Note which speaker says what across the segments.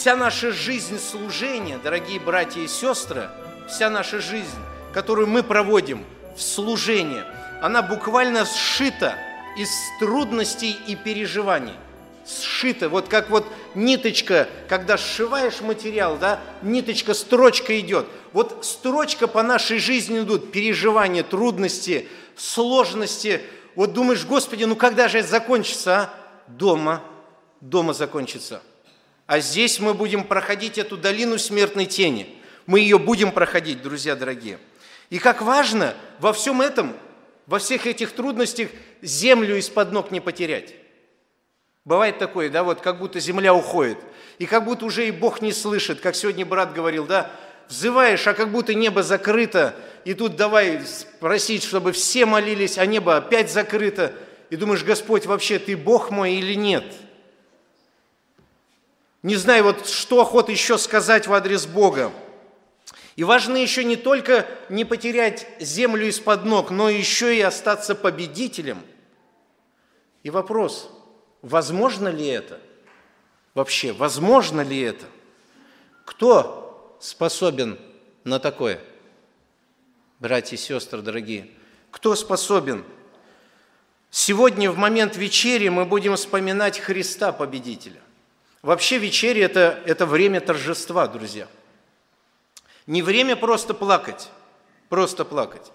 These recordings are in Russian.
Speaker 1: вся наша жизнь служения, дорогие братья и сестры, вся наша жизнь, которую мы проводим в служении, она буквально сшита из трудностей и переживаний. Сшита, вот как вот ниточка, когда сшиваешь материал, да, ниточка, строчка идет. Вот строчка по нашей жизни идут, переживания, трудности, сложности. Вот думаешь, Господи, ну когда же это закончится, а? Дома, дома закончится. А здесь мы будем проходить эту долину смертной тени. Мы ее будем проходить, друзья дорогие. И как важно во всем этом, во всех этих трудностях землю из-под ног не потерять. Бывает такое, да, вот как будто земля уходит, и как будто уже и Бог не слышит, как сегодня брат говорил, да, взываешь, а как будто небо закрыто, и тут давай просить, чтобы все молились, а небо опять закрыто, и думаешь, Господь, вообще ты Бог мой или нет – не знаю, вот что охота еще сказать в адрес Бога. И важно еще не только не потерять землю из-под ног, но еще и остаться победителем. И вопрос, возможно ли это? Вообще, возможно ли это? Кто способен на такое? Братья и сестры дорогие, кто способен? Сегодня в момент вечери мы будем вспоминать Христа Победителя. Вообще вечеря это, – это время торжества, друзья. Не время просто плакать, просто плакать.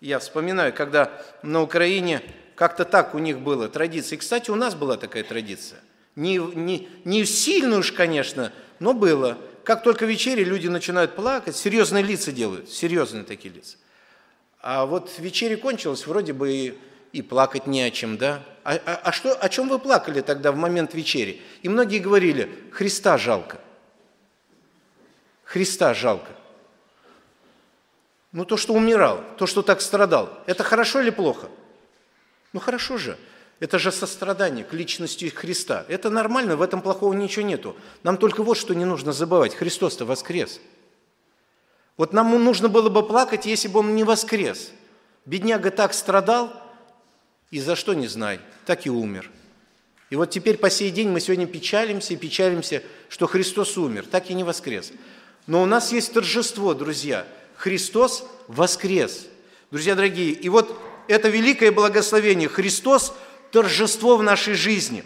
Speaker 1: Я вспоминаю, когда на Украине как-то так у них было традиция. И, кстати, у нас была такая традиция. Не, не, не сильно уж, конечно, но было. Как только вечере люди начинают плакать, серьезные лица делают, серьезные такие лица. А вот вечеря кончилась, вроде бы и и плакать не о чем, да? А, а, а что, о чем вы плакали тогда в момент вечери? И многие говорили, Христа жалко. Христа жалко. Ну, то, что умирал, то, что так страдал, это хорошо или плохо? Ну, хорошо же. Это же сострадание к личности Христа. Это нормально, в этом плохого ничего нету. Нам только вот что не нужно забывать. Христос-то воскрес. Вот нам нужно было бы плакать, если бы он не воскрес. Бедняга так страдал – и за что не знай, так и умер. И вот теперь по сей день мы сегодня печалимся и печалимся, что Христос умер, так и не воскрес. Но у нас есть торжество, друзья. Христос воскрес. Друзья дорогие, и вот это великое благословение. Христос – торжество в нашей жизни.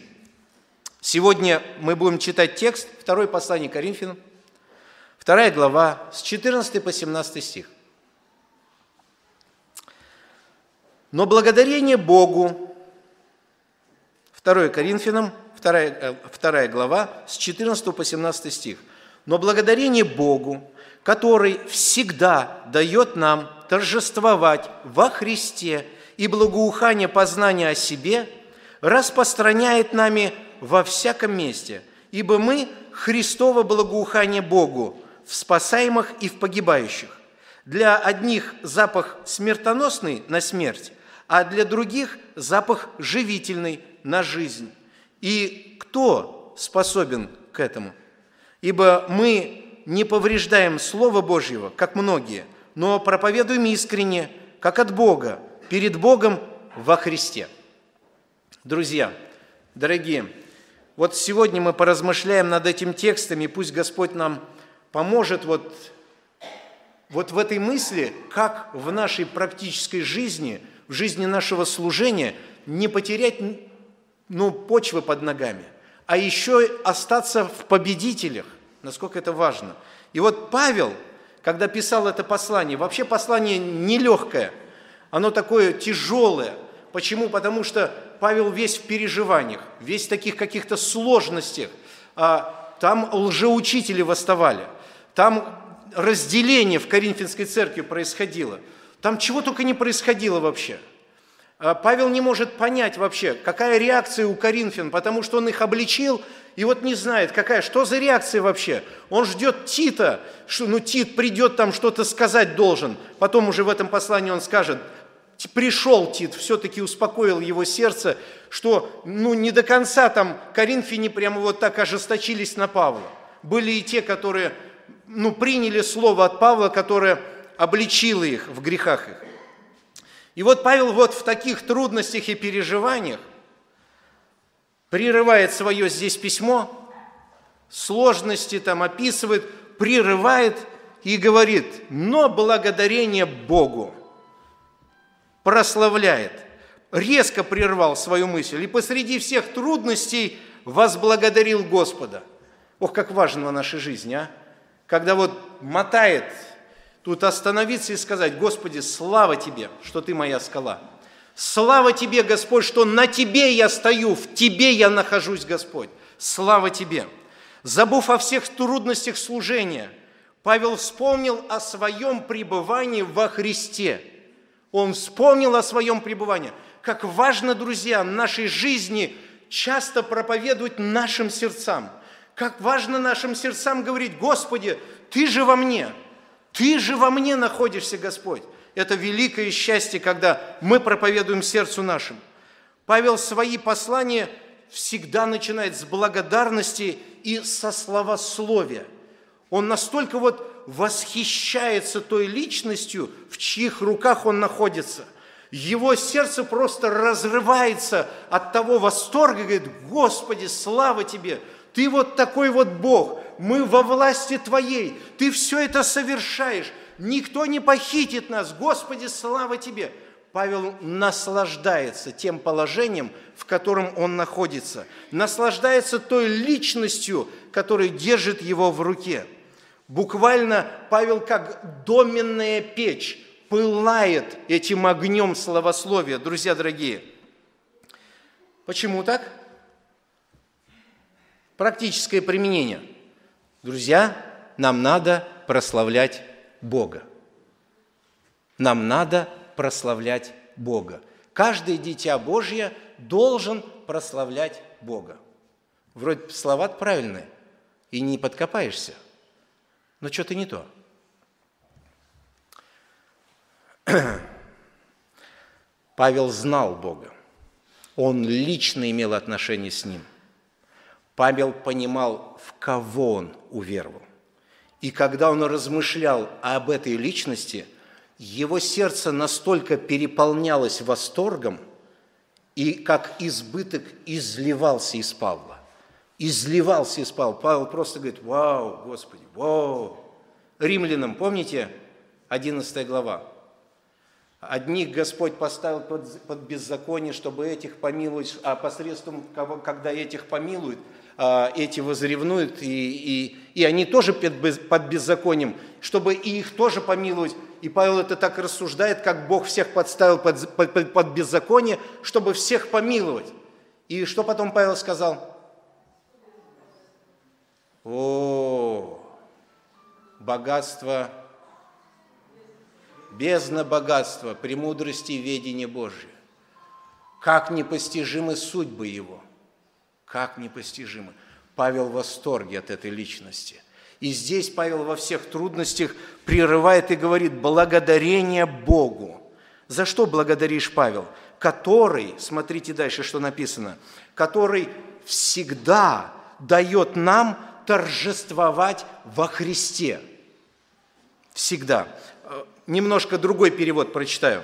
Speaker 1: Сегодня мы будем читать текст, второй послание Коринфянам, вторая глава, с 14 по 17 стих. Но благодарение Богу, 2 Коринфянам, 2, 2 э, глава, с 14 по 17 стих. Но благодарение Богу, который всегда дает нам торжествовать во Христе и благоухание познания о себе, распространяет нами во всяком месте, ибо мы Христово благоухание Богу в спасаемых и в погибающих. Для одних запах смертоносный на смерть, а для других запах живительный на жизнь. И кто способен к этому? Ибо мы не повреждаем Слово Божьего, как многие, но проповедуем искренне, как от Бога, перед Богом во Христе. Друзья, дорогие, вот сегодня мы поразмышляем над этим текстом, и пусть Господь нам поможет вот, вот в этой мысли, как в нашей практической жизни – в жизни нашего служения не потерять ну, почвы под ногами, а еще остаться в победителях, насколько это важно. И вот Павел, когда писал это послание, вообще послание нелегкое, оно такое тяжелое. Почему? Потому что Павел весь в переживаниях, весь в таких каких-то сложностях. А там лжеучители восставали, там разделение в Коринфянской церкви происходило – там чего только не происходило вообще. А Павел не может понять вообще, какая реакция у Коринфян, потому что он их обличил, и вот не знает, какая, что за реакция вообще. Он ждет Тита, что ну Тит придет там что-то сказать должен. Потом уже в этом послании он скажет, пришел Тит, все-таки успокоил его сердце, что ну не до конца там коринфяне прямо вот так ожесточились на Павла. Были и те, которые ну, приняли слово от Павла, которое обличила их в грехах их. И вот Павел вот в таких трудностях и переживаниях прерывает свое здесь письмо сложности там описывает, прерывает и говорит, но благодарение Богу прославляет. Резко прервал свою мысль и посреди всех трудностей возблагодарил Господа. Ох, как важно в нашей жизни, а! Когда вот мотает, тут остановиться и сказать, Господи, слава Тебе, что Ты моя скала. Слава Тебе, Господь, что на Тебе я стою, в Тебе я нахожусь, Господь. Слава Тебе. Забыв о всех трудностях служения, Павел вспомнил о своем пребывании во Христе. Он вспомнил о своем пребывании. Как важно, друзья, в нашей жизни часто проповедовать нашим сердцам. Как важно нашим сердцам говорить, Господи, Ты же во мне, Ты же во мне находишься, Господь. Это великое счастье, когда мы проповедуем сердцу нашему. Павел свои послания всегда начинает с благодарности и со словословия. Он настолько вот восхищается той личностью, в чьих руках он находится. Его сердце просто разрывается от того восторга, говорит, Господи, слава Тебе, Ты вот такой вот Бог, мы во власти Твоей, Ты все это совершаешь, никто не похитит нас, Господи, слава Тебе. Павел наслаждается тем положением, в котором он находится, наслаждается той личностью, которая держит его в руке. Буквально Павел как доменная печь пылает этим огнем словословия, друзья дорогие. Почему так? Практическое применение. Друзья, нам надо прославлять Бога. Нам надо прославлять Бога. Каждое дитя Божье должен прославлять Бога. Вроде слова правильные, и не подкопаешься, но что-то не то. Павел знал Бога. Он лично имел отношение с Ним. Павел понимал, в кого он уверовал. И когда он размышлял об этой личности, его сердце настолько переполнялось восторгом, и как избыток изливался из Павла. Изливался из Павла. Павел просто говорит, вау, Господи, вау. Римлянам, помните, 11 глава. Одних Господь поставил под, под беззаконие, чтобы этих помиловать, а посредством, кого, когда этих помилует – эти возревнуют, и, и, и они тоже под беззаконием, чтобы и их тоже помиловать. И Павел это так рассуждает, как Бог всех подставил под, под, под беззаконие, чтобы всех помиловать. И что потом Павел сказал? О, богатство, бездна богатства, премудрости и ведения Божия. Как непостижимы судьбы Его – как непостижимо. Павел в восторге от этой личности. И здесь Павел во всех трудностях прерывает и говорит «благодарение Богу». За что благодаришь, Павел? Который, смотрите дальше, что написано, который всегда дает нам торжествовать во Христе. Всегда. Немножко другой перевод прочитаю.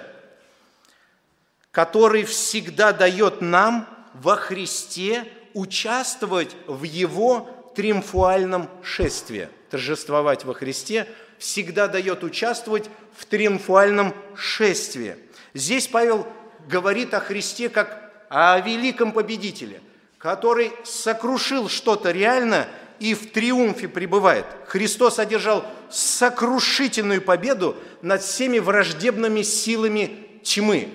Speaker 1: Который всегда дает нам во Христе участвовать в Его триумфуальном шествии. Торжествовать во Христе всегда дает участвовать в триумфуальном шествии. Здесь Павел говорит о Христе как о великом победителе, который сокрушил что-то реально и в триумфе пребывает. Христос одержал сокрушительную победу над всеми враждебными силами тьмы.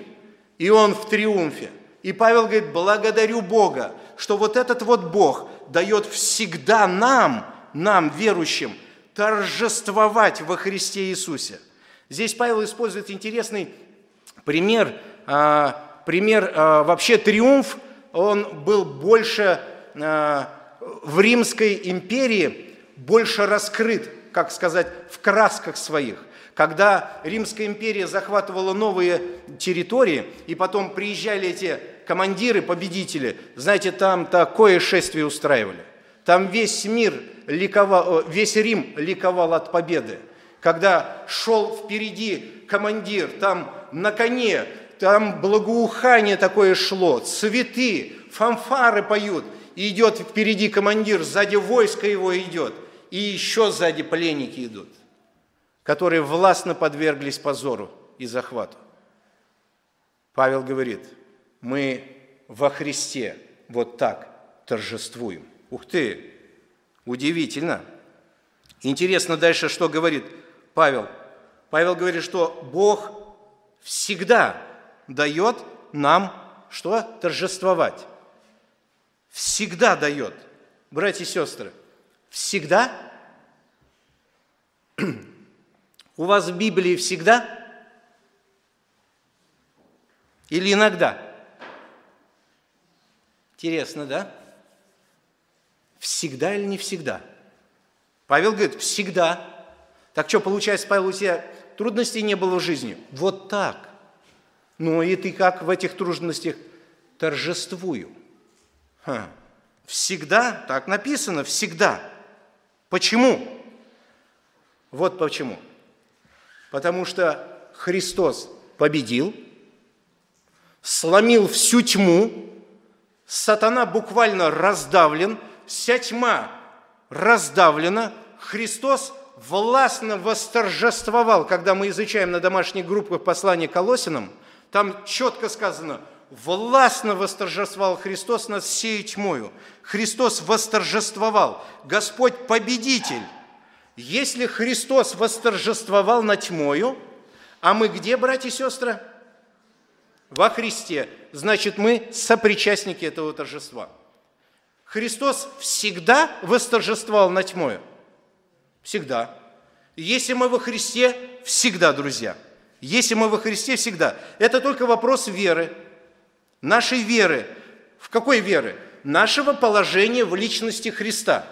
Speaker 1: И он в триумфе. И Павел говорит, благодарю Бога, что вот этот вот Бог дает всегда нам, нам, верующим, торжествовать во Христе Иисусе. Здесь Павел использует интересный пример, а, пример а, вообще триумф, он был больше а, в Римской империи, больше раскрыт, как сказать, в красках своих. Когда Римская империя захватывала новые территории, и потом приезжали эти командиры, победители, знаете, там такое шествие устраивали. Там весь мир ликовал, весь Рим ликовал от победы. Когда шел впереди командир, там на коне, там благоухание такое шло, цветы, фанфары поют. и идет впереди командир, сзади войско его идет, и еще сзади пленники идут, которые властно подверглись позору и захвату. Павел говорит, мы во Христе вот так торжествуем. Ух ты, удивительно. Интересно дальше, что говорит Павел. Павел говорит, что Бог всегда дает нам что? Торжествовать. Всегда дает. Братья и сестры, всегда? У вас в Библии всегда? Или иногда? Интересно, да? Всегда или не всегда? Павел говорит, всегда. Так что, получается, Павел, у тебя трудностей не было в жизни? Вот так. Ну и ты как в этих трудностях? Торжествую. Ха. Всегда, так написано, всегда. Почему? Вот почему. Потому что Христос победил, сломил всю тьму, сатана буквально раздавлен, вся тьма раздавлена, Христос властно восторжествовал, когда мы изучаем на домашних группах послание Колосинам, там четко сказано, властно восторжествовал Христос над всей тьмою. Христос восторжествовал. Господь победитель. Если Христос восторжествовал над тьмою, а мы где, братья и сестры? Во Христе. Значит, мы сопричастники этого торжества. Христос всегда восторжествовал над тьмою. Всегда. Если мы во Христе, всегда, друзья – если мы во Христе всегда. Это только вопрос веры. Нашей веры. В какой веры? Нашего положения в личности Христа.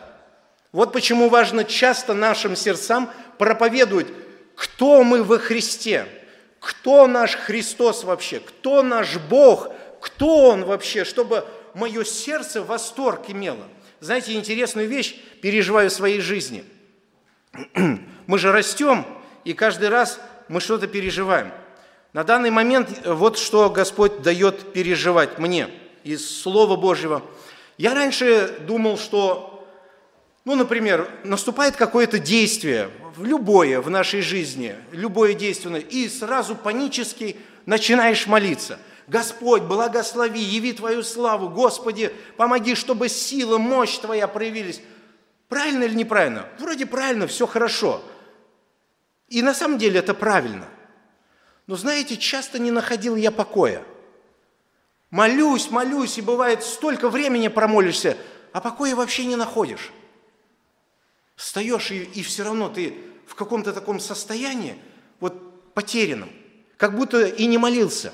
Speaker 1: Вот почему важно часто нашим сердцам проповедовать, кто мы во Христе, кто наш Христос вообще, кто наш Бог, кто Он вообще, чтобы мое сердце восторг имело. Знаете, интересную вещь переживаю в своей жизни. Мы же растем, и каждый раз мы что-то переживаем. На данный момент вот что Господь дает переживать мне из Слова Божьего. Я раньше думал, что, ну, например, наступает какое-то действие, любое в нашей жизни, любое действие, и сразу панически начинаешь молиться. Господь, благослови, яви Твою славу, Господи, помоги, чтобы сила, мощь Твоя проявились. Правильно или неправильно? Вроде правильно, все хорошо – и на самом деле это правильно. Но знаете, часто не находил я покоя. Молюсь, молюсь, и бывает столько времени промолишься, а покоя вообще не находишь. Встаешь, и, и все равно ты в каком-то таком состоянии, вот потерянном, как будто и не молился.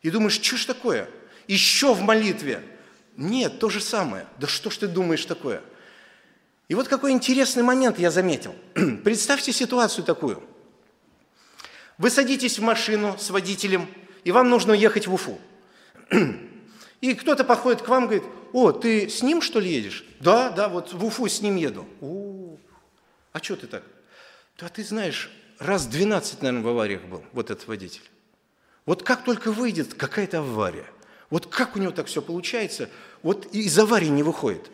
Speaker 1: И думаешь, что ж такое? Еще в молитве. Нет, то же самое. Да что ж ты думаешь такое? И вот какой интересный момент я заметил. Представьте ситуацию такую. Вы садитесь в машину с водителем, и вам нужно ехать в Уфу. И кто-то подходит к вам и говорит, о, ты с ним что ли едешь? Да, да, вот в Уфу с ним еду. О, а что ты так? Да ты знаешь, раз 12, наверное, в авариях был вот этот водитель. Вот как только выйдет какая-то авария, вот как у него так все получается, вот из аварии не выходит.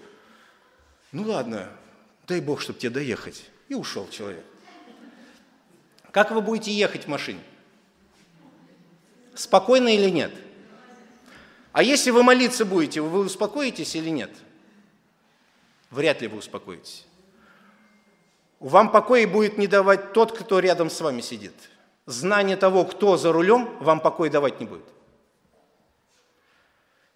Speaker 1: Ну ладно, дай Бог, чтобы тебе доехать. И ушел человек. Как вы будете ехать в машине? Спокойно или нет? А если вы молиться будете, вы успокоитесь или нет? Вряд ли вы успокоитесь. Вам покоя будет не давать тот, кто рядом с вами сидит. Знание того, кто за рулем, вам покой давать не будет.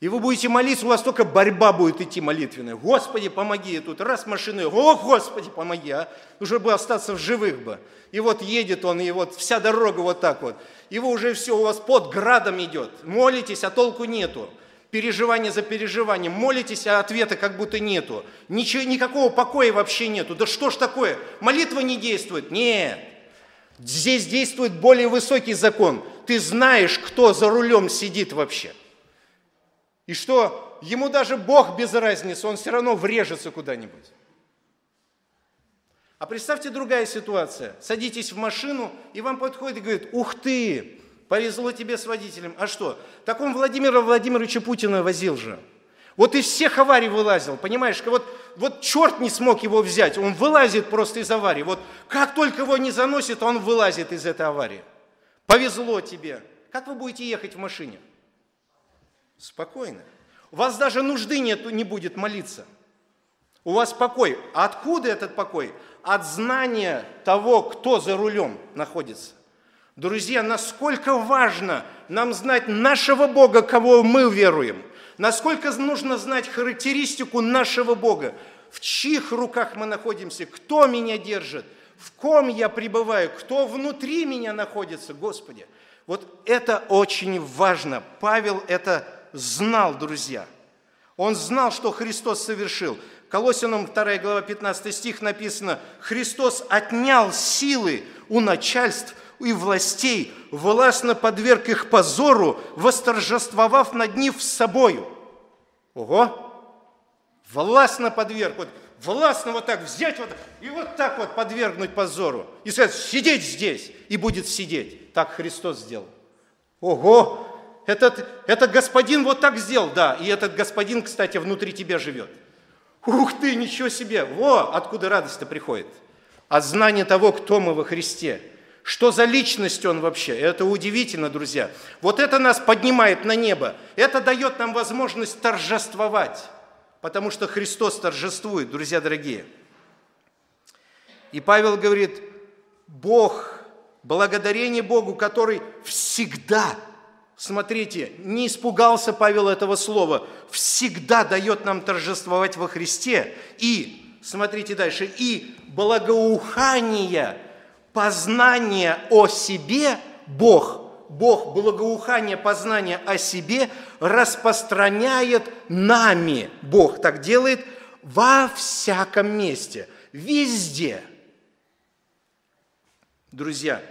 Speaker 1: И вы будете молиться, у вас только борьба будет идти молитвенная. Господи, помоги, и тут раз машины, о, Господи, помоги, а, уже бы остаться в живых бы. И вот едет он, и вот вся дорога вот так вот. И вы уже все, у вас под градом идет. Молитесь, а толку нету. Переживание за переживанием. Молитесь, а ответа как будто нету. Ничего, никакого покоя вообще нету. Да что ж такое? Молитва не действует? Нет. Здесь действует более высокий закон. Ты знаешь, кто за рулем сидит вообще – и что ему даже Бог без разницы, он все равно врежется куда-нибудь. А представьте другая ситуация. Садитесь в машину, и вам подходит и говорит, ух ты, повезло тебе с водителем. А что? Так он Владимира Владимировича Путина возил же. Вот из всех аварий вылазил, понимаешь? Вот, вот черт не смог его взять, он вылазит просто из аварии. Вот как только его не заносит, он вылазит из этой аварии. Повезло тебе. Как вы будете ехать в машине? Спокойно. У вас даже нужды нет, не будет молиться. У вас покой. А откуда этот покой? От знания того, кто за рулем находится. Друзья, насколько важно нам знать нашего Бога, кого мы веруем. Насколько нужно знать характеристику нашего Бога. В чьих руках мы находимся, кто меня держит, в ком я пребываю, кто внутри меня находится, Господи. Вот это очень важно. Павел это знал, друзья. Он знал, что Христос совершил. Колосинам 2 глава 15 стих написано, «Христос отнял силы у начальств и властей, властно подверг их позору, восторжествовав над ним с собою». Ого! Властно подверг. Вот властно вот так взять вот и вот так вот подвергнуть позору. И сказать, сидеть здесь, и будет сидеть. Так Христос сделал. Ого! Этот, этот господин вот так сделал, да. И этот господин, кстати, внутри тебя живет. Ух ты, ничего себе! Во, откуда радость-то приходит. От знания того, кто мы во Христе. Что за личность он вообще? Это удивительно, друзья. Вот это нас поднимает на небо. Это дает нам возможность торжествовать. Потому что Христос торжествует, друзья дорогие. И Павел говорит, Бог, благодарение Богу, который всегда Смотрите, не испугался Павел этого слова. Всегда дает нам торжествовать во Христе. И, смотрите дальше, и благоухание, познание о себе Бог, Бог благоухание, познание о себе распространяет нами. Бог так делает во всяком месте, везде. Друзья,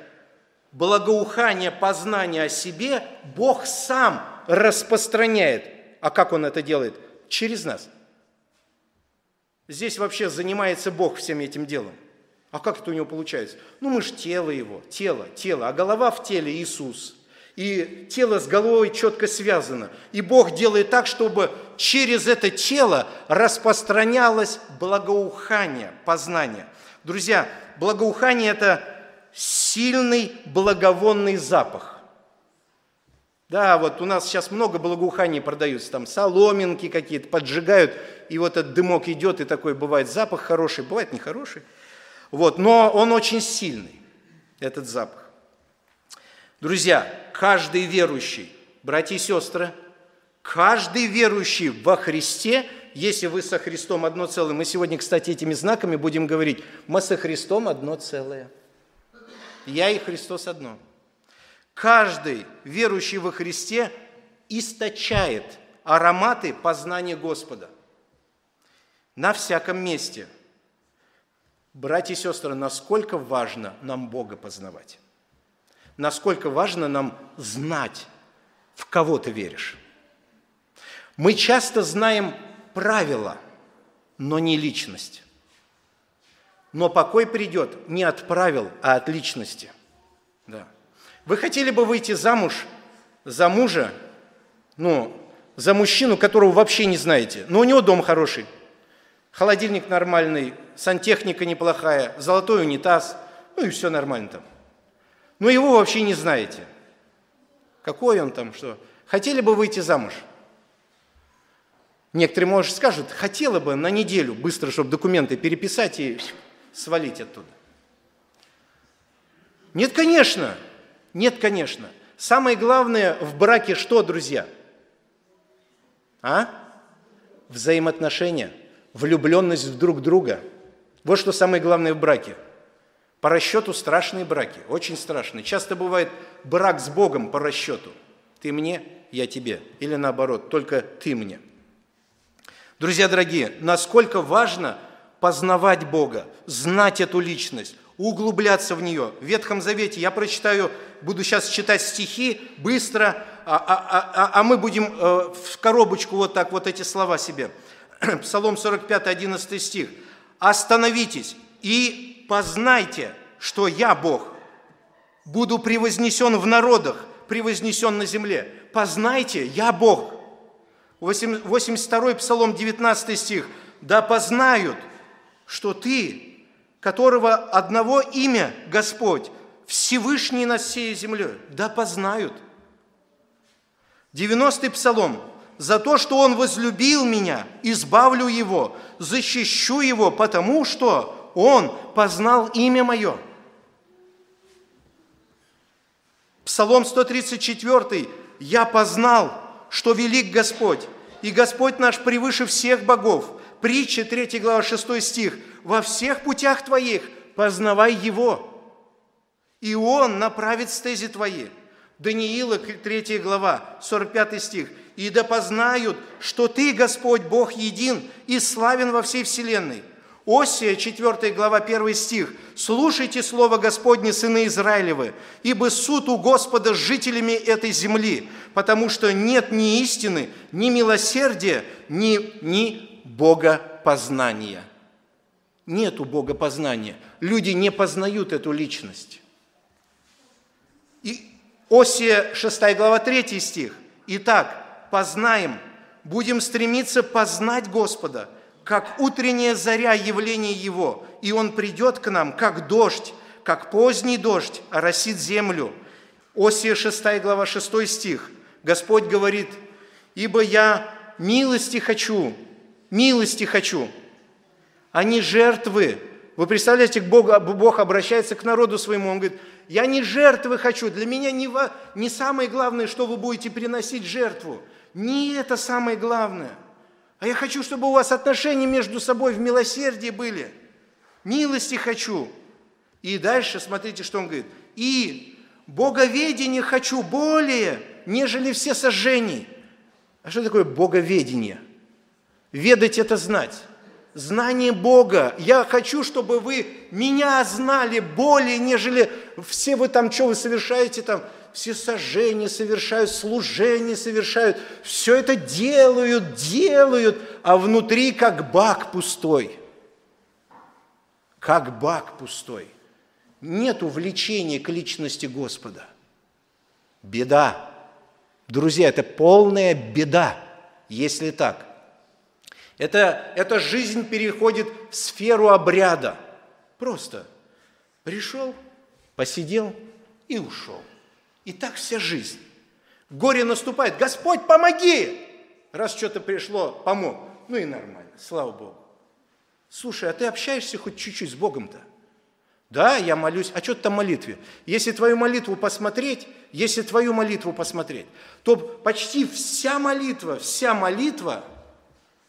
Speaker 1: благоухание, познание о себе Бог сам распространяет. А как Он это делает? Через нас. Здесь вообще занимается Бог всем этим делом. А как это у него получается? Ну, мы же тело его, тело, тело, а голова в теле Иисус. И тело с головой четко связано. И Бог делает так, чтобы через это тело распространялось благоухание, познание. Друзья, благоухание – это сильный благовонный запах. Да, вот у нас сейчас много благоуханий продаются, там соломинки какие-то поджигают, и вот этот дымок идет, и такой бывает запах хороший, бывает нехороший. Вот, но он очень сильный, этот запах. Друзья, каждый верующий, братья и сестры, каждый верующий во Христе, если вы со Христом одно целое, мы сегодня, кстати, этими знаками будем говорить, мы со Христом одно целое – я и Христос одно. Каждый верующий во Христе источает ароматы познания Господа на всяком месте. Братья и сестры, насколько важно нам Бога познавать? Насколько важно нам знать, в кого ты веришь? Мы часто знаем правила, но не личность. Но покой придет не от правил, а от личности. Да. Вы хотели бы выйти замуж за мужа, ну, за мужчину, которого вообще не знаете, но у него дом хороший, холодильник нормальный, сантехника неплохая, золотой унитаз, ну и все нормально там. Но его вообще не знаете. Какой он там, что? Хотели бы выйти замуж? Некоторые, может, скажут, хотела бы на неделю быстро, чтобы документы переписать и свалить оттуда? Нет, конечно. Нет, конечно. Самое главное в браке что, друзья? А? Взаимоотношения, влюбленность в друг друга. Вот что самое главное в браке. По расчету страшные браки, очень страшные. Часто бывает брак с Богом по расчету. Ты мне, я тебе. Или наоборот, только ты мне. Друзья дорогие, насколько важно – познавать Бога, знать эту личность, углубляться в нее. В Ветхом Завете я прочитаю, буду сейчас читать стихи быстро, а, а, а, а мы будем э, в коробочку вот так вот эти слова себе. Псалом 45, 11 стих. «Остановитесь и познайте, что я Бог. Буду превознесен в народах, превознесен на земле. Познайте, я Бог. 82 Псалом, 19 стих. «Да познают, что Ты, которого одного имя Господь, Всевышний над всей землей, да познают». 90 Псалом. «За то, что Он возлюбил меня, избавлю Его, защищу Его, потому что Он познал имя Мое». Псалом 134. «Я познал, что велик Господь, и Господь наш превыше всех богов». Притча 3 глава 6 стих. «Во всех путях твоих познавай Его, и Он направит стези твои». Даниила 3 глава 45 стих. «И да познают, что Ты, Господь, Бог един и славен во всей вселенной, Осия, 4 глава, 1 стих. «Слушайте слово Господне, сыны Израилевы, ибо суд у Господа с жителями этой земли, потому что нет ни истины, ни милосердия, ни, ни богопознания». Нету богопознания. Люди не познают эту личность. И Осия, 6 глава, 3 стих. «Итак, познаем, будем стремиться познать Господа – как утренняя заря явления Его, и Он придет к нам, как дождь, как поздний дождь, оросит землю. Осия 6 глава 6 стих. Господь говорит, «Ибо я милости хочу, милости хочу, а не жертвы». Вы представляете, Бог, Бог обращается к народу своему, Он говорит, «Я не жертвы хочу, для меня не, не самое главное, что вы будете приносить жертву. Не это самое главное – а я хочу, чтобы у вас отношения между собой в милосердии были. Милости хочу. И дальше смотрите, что он говорит. И боговедение хочу более, нежели все сожжений. А что такое боговедение? Ведать – это знать. Знание Бога. Я хочу, чтобы вы меня знали более, нежели все вы там, что вы совершаете там, все сожжения совершают, служения совершают, все это делают, делают, а внутри как бак пустой. Как бак пустой. Нет увлечения к личности Господа. Беда. Друзья, это полная беда, если так. Это, эта жизнь переходит в сферу обряда. Просто пришел, посидел и ушел. И так вся жизнь. Горе наступает. Господь, помоги! Раз что-то пришло, помог. Ну и нормально, слава Богу. Слушай, а ты общаешься хоть чуть-чуть с Богом-то? Да, я молюсь. А что ты там молитве? Если твою молитву посмотреть, если твою молитву посмотреть, то почти вся молитва, вся молитва,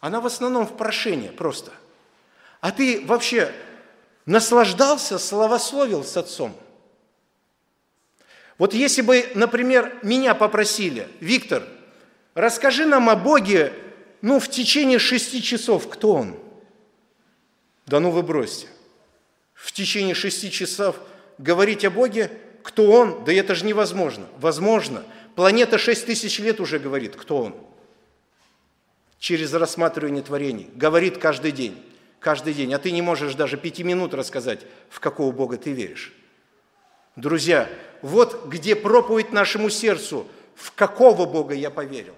Speaker 1: она в основном в прошение просто. А ты вообще наслаждался, славословил с отцом – вот если бы, например, меня попросили, Виктор, расскажи нам о Боге, ну, в течение шести часов, кто Он? Да ну вы бросьте. В течение шести часов говорить о Боге, кто Он? Да это же невозможно. Возможно. Планета шесть тысяч лет уже говорит, кто Он. Через рассматривание творений. Говорит каждый день. Каждый день. А ты не можешь даже пяти минут рассказать, в какого Бога ты веришь. Друзья, вот где проповедь нашему сердцу, в какого Бога я поверил.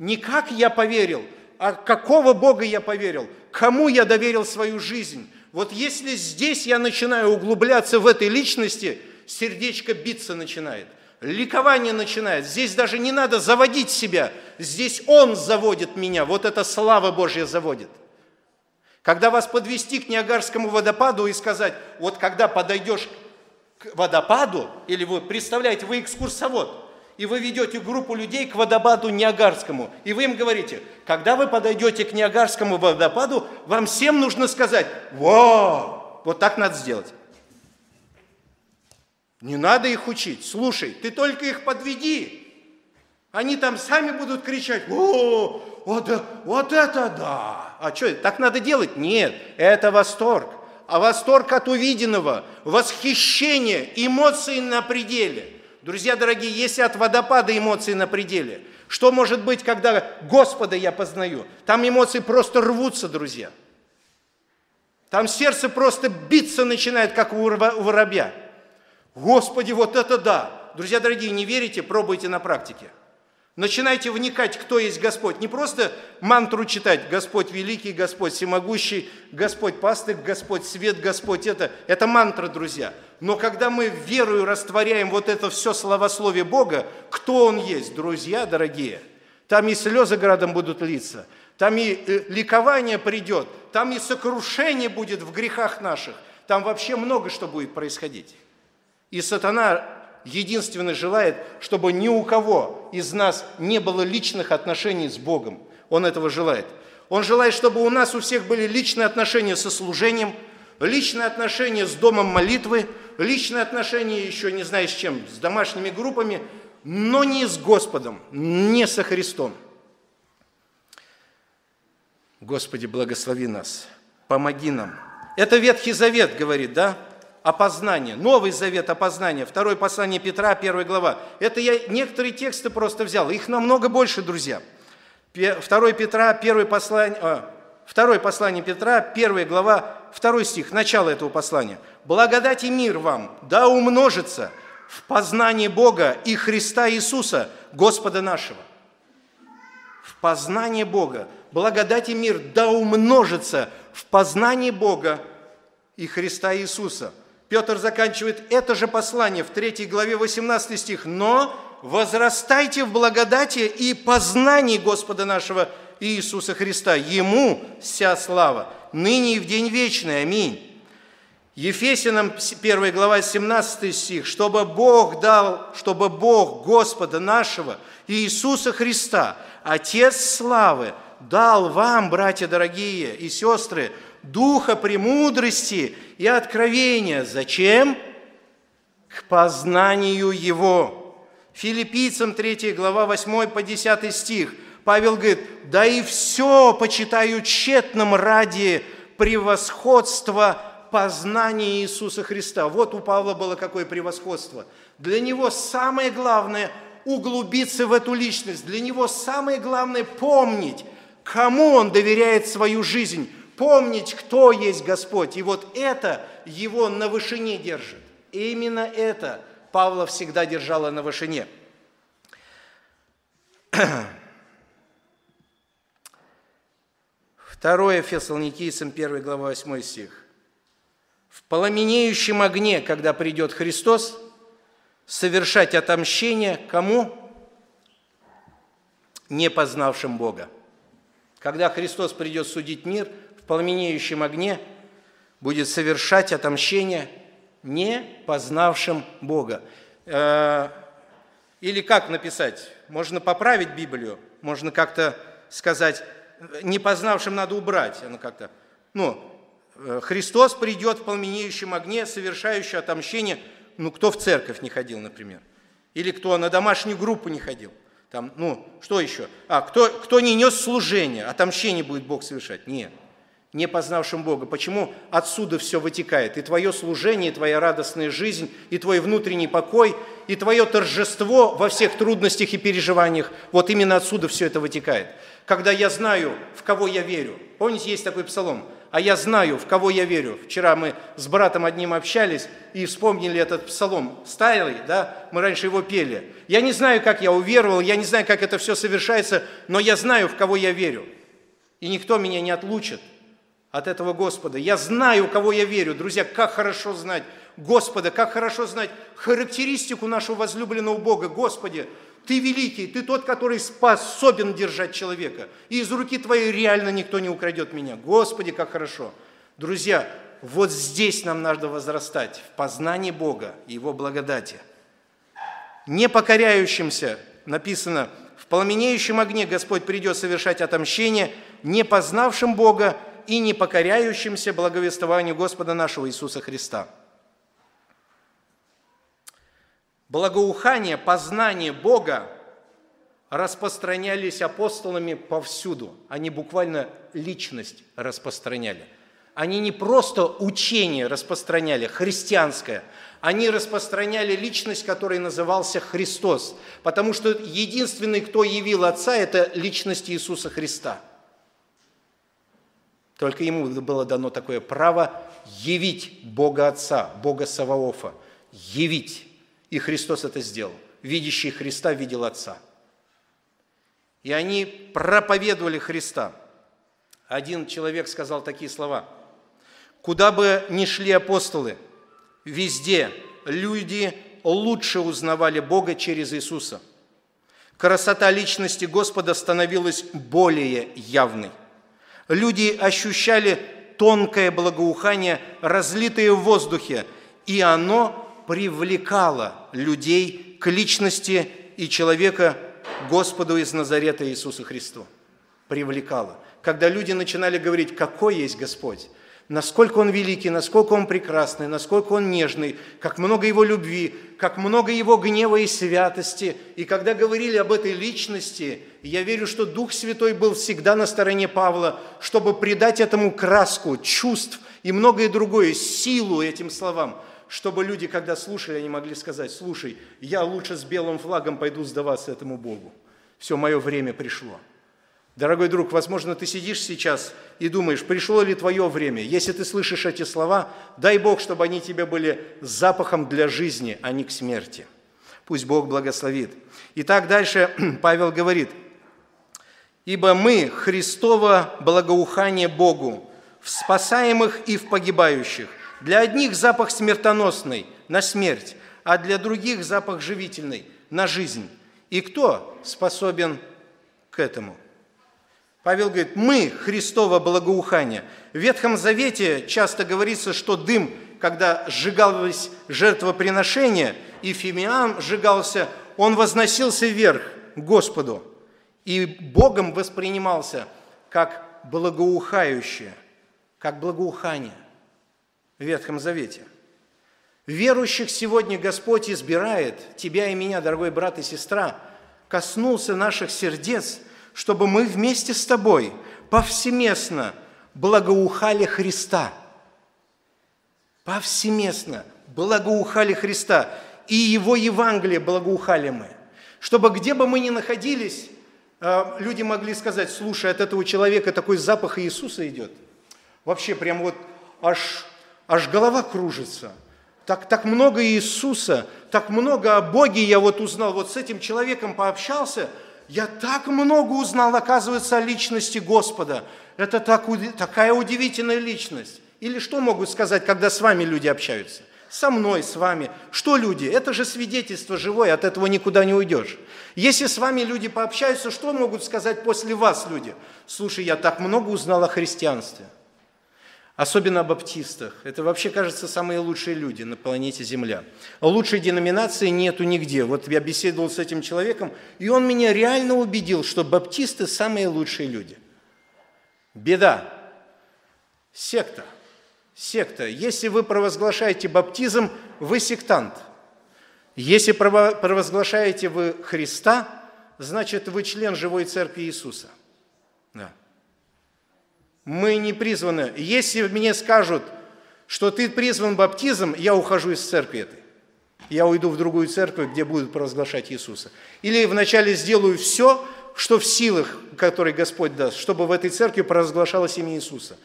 Speaker 1: Не как я поверил, а какого Бога я поверил, кому я доверил свою жизнь. Вот если здесь я начинаю углубляться в этой личности, сердечко биться начинает, ликование начинает. Здесь даже не надо заводить себя, здесь Он заводит меня, вот эта слава Божья заводит. Когда вас подвести к Ниагарскому водопаду и сказать, вот когда подойдешь к водопаду, или вы представляете, вы экскурсовод, и вы ведете группу людей к водопаду Ниагарскому, и вы им говорите, когда вы подойдете к Ниагарскому водопаду, вам всем нужно сказать, вау, вот так надо сделать. Не надо их учить. Слушай, ты только их подведи. Они там сами будут кричать, о, вот, вот это да. А что, так надо делать? Нет, это восторг а восторг от увиденного, восхищение, эмоции на пределе. Друзья дорогие, если от водопада эмоции на пределе, что может быть, когда Господа я познаю? Там эмоции просто рвутся, друзья. Там сердце просто биться начинает, как у воробья. Господи, вот это да! Друзья дорогие, не верите, пробуйте на практике. Начинайте вникать, кто есть Господь. Не просто мантру читать «Господь великий, Господь всемогущий, Господь пастырь, Господь свет, Господь это». Это мантра, друзья. Но когда мы верою растворяем вот это все словословие Бога, кто Он есть, друзья дорогие, там и слезы градом будут литься, там и э, ликование придет, там и сокрушение будет в грехах наших, там вообще много что будет происходить. И сатана единственно желает, чтобы ни у кого из нас не было личных отношений с Богом. Он этого желает. Он желает, чтобы у нас у всех были личные отношения со служением, личные отношения с домом молитвы, личные отношения еще не знаю с чем, с домашними группами, но не с Господом, не со Христом. Господи, благослови нас, помоги нам. Это Ветхий Завет говорит, да? Опознание, Новый Завет опознание, второе послание Петра, первая глава. Это я некоторые тексты просто взял, их намного больше, друзья. Второе Петра, первое послание, а, второе послание Петра, первая глава, второй стих, начало этого послания. «Благодать и мир вам, да умножится в познании Бога и Христа Иисуса, Господа нашего». В познании Бога, благодать и мир да умножится в познании Бога и Христа Иисуса – Петр заканчивает это же послание в 3 главе 18 стих. «Но возрастайте в благодати и познании Господа нашего Иисуса Христа. Ему вся слава, ныне и в день вечный. Аминь». Ефесянам 1 глава 17 стих, чтобы Бог дал, чтобы Бог Господа нашего Иисуса Христа, Отец славы, дал вам, братья дорогие и сестры, духа премудрости и откровения. Зачем? К познанию Его. Филиппийцам 3 глава 8 по 10 стих. Павел говорит, да и все почитаю тщетным ради превосходства познания Иисуса Христа. Вот у Павла было какое превосходство. Для него самое главное – углубиться в эту личность. Для него самое главное – помнить, кому он доверяет свою жизнь, помнить, кто есть Господь. И вот это его на вышине держит. И именно это Павла всегда держало на вышине. Второе Фессалоникийцам 1 глава 8 стих. В пламенеющем огне, когда придет Христос, совершать отомщение кому? Не познавшим Бога. Когда Христос придет судить мир – пламенеющем огне будет совершать отомщение не познавшим Бога. Э, или как написать? Можно поправить Библию, можно как-то сказать, не познавшим надо убрать. Оно как-то, ну, э, Христос придет в пламенеющем огне, совершающий отомщение. Ну, кто в церковь не ходил, например? Или кто на домашнюю группу не ходил? Там, ну, что еще? А, кто, кто не нес служение, отомщение будет Бог совершать? Нет не познавшим Бога. Почему отсюда все вытекает? И твое служение, и твоя радостная жизнь, и твой внутренний покой, и твое торжество во всех трудностях и переживаниях, вот именно отсюда все это вытекает. Когда я знаю, в кого я верю. Помните, есть такой псалом? А я знаю, в кого я верю. Вчера мы с братом одним общались и вспомнили этот псалом. Старый, да? Мы раньше его пели. Я не знаю, как я уверовал, я не знаю, как это все совершается, но я знаю, в кого я верю. И никто меня не отлучит – от этого Господа. Я знаю, кого я верю. Друзья, как хорошо знать Господа, как хорошо знать характеристику нашего возлюбленного Бога. Господи, Ты великий, Ты тот, который способен держать человека. И из руки Твоей реально никто не украдет меня. Господи, как хорошо. Друзья, вот здесь нам надо возрастать, в познании Бога и Его благодати. Не покоряющимся, написано, в пламенеющем огне Господь придет совершать отомщение, не познавшим Бога и не покоряющимся благовествованию Господа нашего Иисуса Христа. Благоухание, познание Бога распространялись апостолами повсюду. Они буквально личность распространяли. Они не просто учение распространяли, христианское, они распространяли личность, которой назывался Христос, потому что единственный, кто явил Отца, это личность Иисуса Христа – только ему было дано такое право явить Бога Отца, Бога Саваофа, явить. И Христос это сделал. Видящий Христа видел Отца. и они проповедовали Христа. Один человек сказал такие слова. «Куда бы ни шли апостолы, везде люди лучше узнавали Бога через Иисуса. Красота личности Господа становилась более явной. Люди ощущали тонкое благоухание, разлитое в воздухе, и оно привлекало людей к личности и человека Господу из Назарета Иисуса Христа. Привлекало. Когда люди начинали говорить, какой есть Господь, насколько Он великий, насколько Он прекрасный, насколько Он нежный, как много Его любви, как много Его гнева и святости. И когда говорили об этой личности, я верю, что Дух Святой был всегда на стороне Павла, чтобы придать этому краску, чувств и многое другое, силу этим словам, чтобы люди, когда слушали, они могли сказать, слушай, я лучше с белым флагом пойду сдаваться этому Богу. Все, мое время пришло. Дорогой друг, возможно, ты сидишь сейчас и думаешь, пришло ли твое время. Если ты слышишь эти слова, дай Бог, чтобы они тебе были запахом для жизни, а не к смерти. Пусть Бог благословит. Итак, дальше Павел говорит, «Ибо мы Христово благоухание Богу, в спасаемых и в погибающих. Для одних запах смертоносный, на смерть, а для других запах живительный, на жизнь. И кто способен к этому?» Павел говорит, мы Христово благоухание. В Ветхом Завете часто говорится, что дым, когда сжигалось жертвоприношение, и фимиам сжигался, он возносился вверх к Господу. И Богом воспринимался как благоухающее, как благоухание в Ветхом Завете. Верующих сегодня Господь избирает, тебя и меня, дорогой брат и сестра, коснулся наших сердец – чтобы мы вместе с тобой повсеместно благоухали Христа. Повсеместно благоухали Христа. И Его Евангелие благоухали мы. Чтобы где бы мы ни находились, люди могли сказать, слушай, от этого человека такой запах Иисуса идет. Вообще прям вот аж, аж голова кружится. Так, так много Иисуса, так много о Боге я вот узнал. Вот с этим человеком пообщался – я так много узнал, оказывается, о личности Господа. Это так, такая удивительная личность. Или что могут сказать, когда с вами люди общаются? Со мной, с вами. Что люди? Это же свидетельство живое, от этого никуда не уйдешь. Если с вами люди пообщаются, что могут сказать после вас люди? Слушай, я так много узнал о христианстве особенно о баптистах. Это вообще, кажется, самые лучшие люди на планете Земля. Лучшей деноминации нету нигде. Вот я беседовал с этим человеком, и он меня реально убедил, что баптисты самые лучшие люди. Беда. Секта. Секта. Если вы провозглашаете баптизм, вы сектант. Если провозглашаете вы Христа, значит, вы член живой церкви Иисуса. Да. Мы не призваны. Если мне скажут, что ты призван баптизм, я ухожу из церкви этой. Я уйду в другую церковь, где будут провозглашать Иисуса. Или вначале сделаю все, что в силах, которые Господь даст, чтобы в этой церкви провозглашалось имя Иисуса.